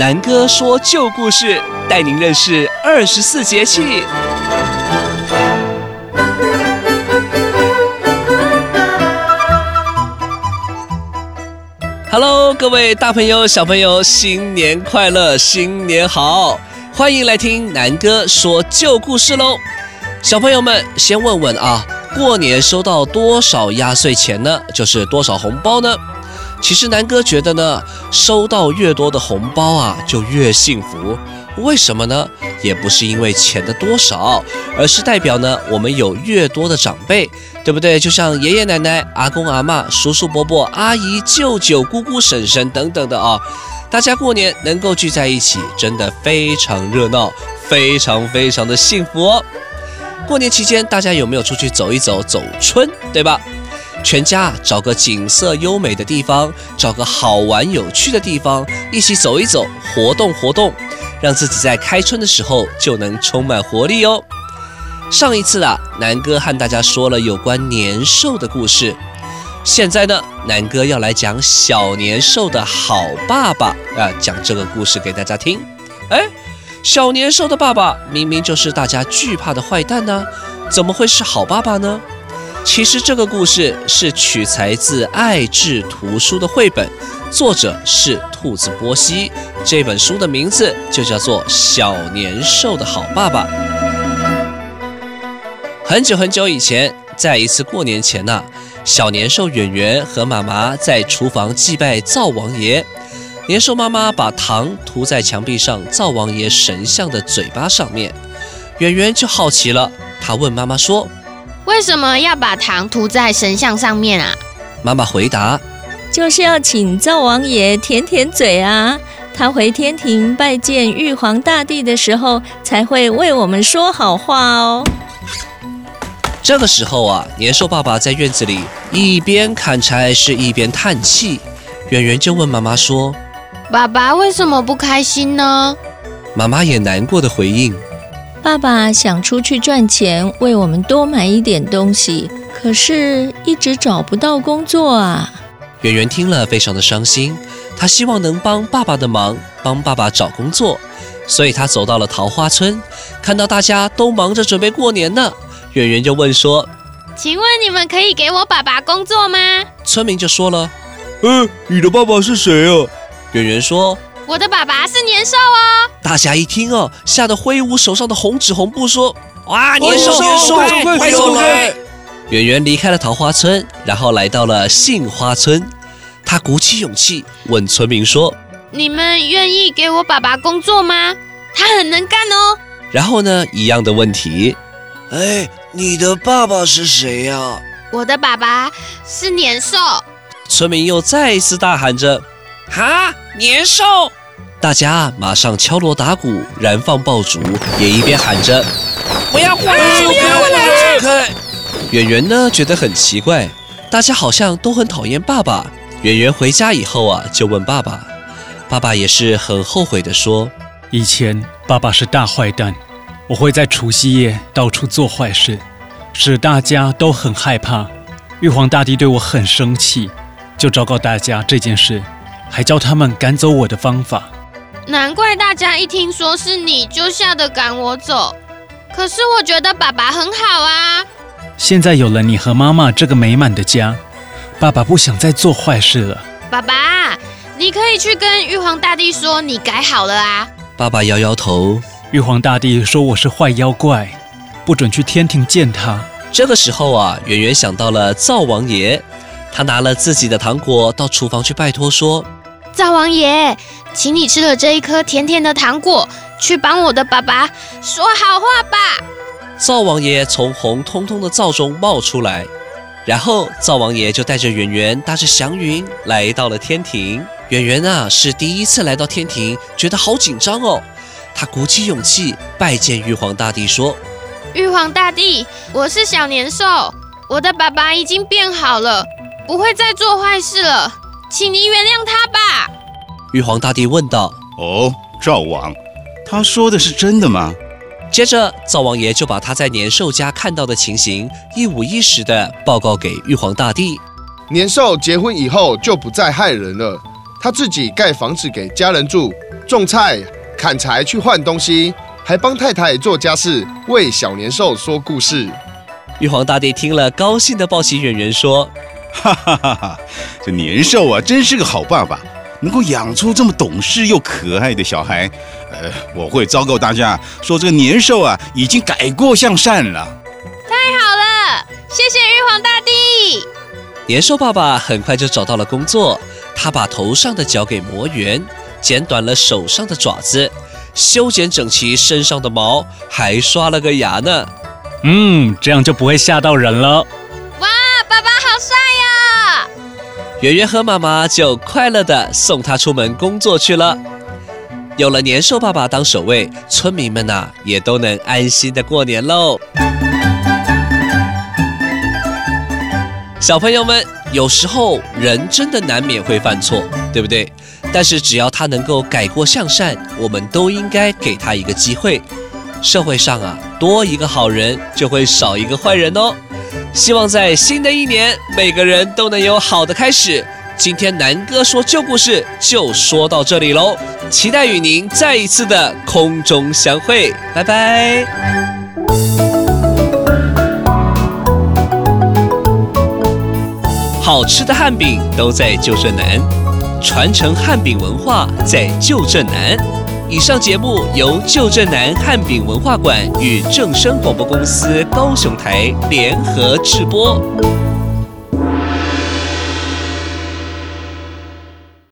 南哥说旧故事，带您认识二十四节气。Hello，各位大朋友、小朋友，新年快乐，新年好！欢迎来听南哥说旧故事喽。小朋友们，先问问啊，过年收到多少压岁钱呢？就是多少红包呢？其实南哥觉得呢，收到越多的红包啊，就越幸福。为什么呢？也不是因为钱的多少，而是代表呢，我们有越多的长辈，对不对？就像爷爷奶奶、阿公阿嬷、叔叔伯伯、阿姨舅舅、姑姑婶婶等等的啊，大家过年能够聚在一起，真的非常热闹，非常非常的幸福。过年期间，大家有没有出去走一走，走春，对吧？全家找个景色优美的地方，找个好玩有趣的地方，一起走一走，活动活动，让自己在开春的时候就能充满活力哦。上一次啊，南哥和大家说了有关年兽的故事，现在呢，南哥要来讲小年兽的好爸爸啊，讲这个故事给大家听。哎，小年兽的爸爸明明就是大家惧怕的坏蛋呢，怎么会是好爸爸呢？其实这个故事是取材自爱智图书的绘本，作者是兔子波西。这本书的名字就叫做《小年兽的好爸爸》。很久很久以前，在一次过年前呢、小年兽圆圆和妈妈在厨房祭拜灶王爷。年兽妈妈把糖涂在墙壁上灶王爷神像的嘴巴上面，圆圆就好奇了，他问妈妈说。为什么要把糖涂在神像上面啊？妈妈回答：“就是要请灶王爷舔舔嘴啊，他回天庭拜见玉皇大帝的时候，才会为我们说好话哦。”这个时候啊，年兽爸爸在院子里一边砍柴是一边叹气。圆圆就问妈妈说：“爸爸为什么不开心呢？”妈妈也难过的回应。爸爸想出去赚钱，为我们多买一点东西，可是一直找不到工作啊。圆圆听了非常的伤心，他希望能帮爸爸的忙，帮爸爸找工作，所以他走到了桃花村，看到大家都忙着准备过年呢。圆圆就问说：“请问你们可以给我爸爸工作吗？”村民就说了：“嗯，你的爸爸是谁啊？”圆圆说。我的爸爸是年兽啊！大侠一听哦，吓得挥舞手上的红纸红布，说：“哇，年兽，快快走来！”圆圆离开了桃花村，然后来到了杏花村。他鼓起勇气问村民说：“你们愿意给我爸爸工作吗？他很能干哦。”然后呢，一样的问题：“哎，你的爸爸是谁呀？”我的爸爸是年兽。村民又再一次大喊着：“哈，年兽！”大家马上敲锣打鼓，燃放爆竹，也一边喊着：“不要过来，不要过来！”圆圆呢，觉得很奇怪，大家好像都很讨厌爸爸。圆圆回家以后啊，就问爸爸，爸爸也是很后悔的说：“以前爸爸是大坏蛋，我会在除夕夜到处做坏事，使大家都很害怕。玉皇大帝对我很生气，就昭告大家这件事，还教他们赶走我的方法。”难怪大家一听说是你就吓得赶我走，可是我觉得爸爸很好啊。现在有了你和妈妈这个美满的家，爸爸不想再做坏事了。爸爸，你可以去跟玉皇大帝说你改好了啊。爸爸摇摇头。玉皇大帝说我是坏妖怪，不准去天庭见他。这个时候啊，圆圆想到了灶王爷，他拿了自己的糖果到厨房去拜托说。灶王爷，请你吃了这一颗甜甜的糖果，去帮我的爸爸说好话吧。灶王爷从红彤彤的灶中冒出来，然后灶王爷就带着圆圆搭着祥云来到了天庭。圆圆啊，是第一次来到天庭，觉得好紧张哦。他鼓起勇气拜见玉皇大帝，说：“玉皇大帝，我是小年兽，我的爸爸已经变好了，不会再做坏事了。”请您原谅他吧。玉皇大帝问道：“哦，赵王，他说的是真的吗？”接着，灶王爷就把他在年兽家看到的情形一五一十地报告给玉皇大帝。年兽结婚以后就不再害人了，他自己盖房子给家人住，种菜、砍柴、去换东西，还帮太太做家事，为小年兽说故事。玉皇大帝听了，高兴地抱起圆圆说：“哈哈哈哈！这年兽啊，真是个好爸爸，能够养出这么懂事又可爱的小孩。呃，我会昭告大家，说这个年兽啊，已经改过向善了。太好了，谢谢玉皇大帝。”年兽爸爸很快就找到了工作，他把头上的角给磨圆。剪短了手上的爪子，修剪整齐身上的毛，还刷了个牙呢。嗯，这样就不会吓到人了。圆圆和妈妈就快乐地送他出门工作去了。有了年兽爸爸当守卫，村民们呐、也都能安心的过年喽。小朋友们，有时候人真的难免会犯错，对不对？但是只要他能够改过向善，我们都应该给他一个机会。社会上啊，多一个好人，就会少一个坏人哦。希望在新的一年，每个人都能有好的开始。今天南哥说旧故事就说到这里喽，期待与您再一次的空中相会，拜拜。好吃的汉饼都在旧镇南。传承汉饼文化在旧镇南。以上节目由旧镇南汉饼文化馆与正声广播公司高雄台联合制播。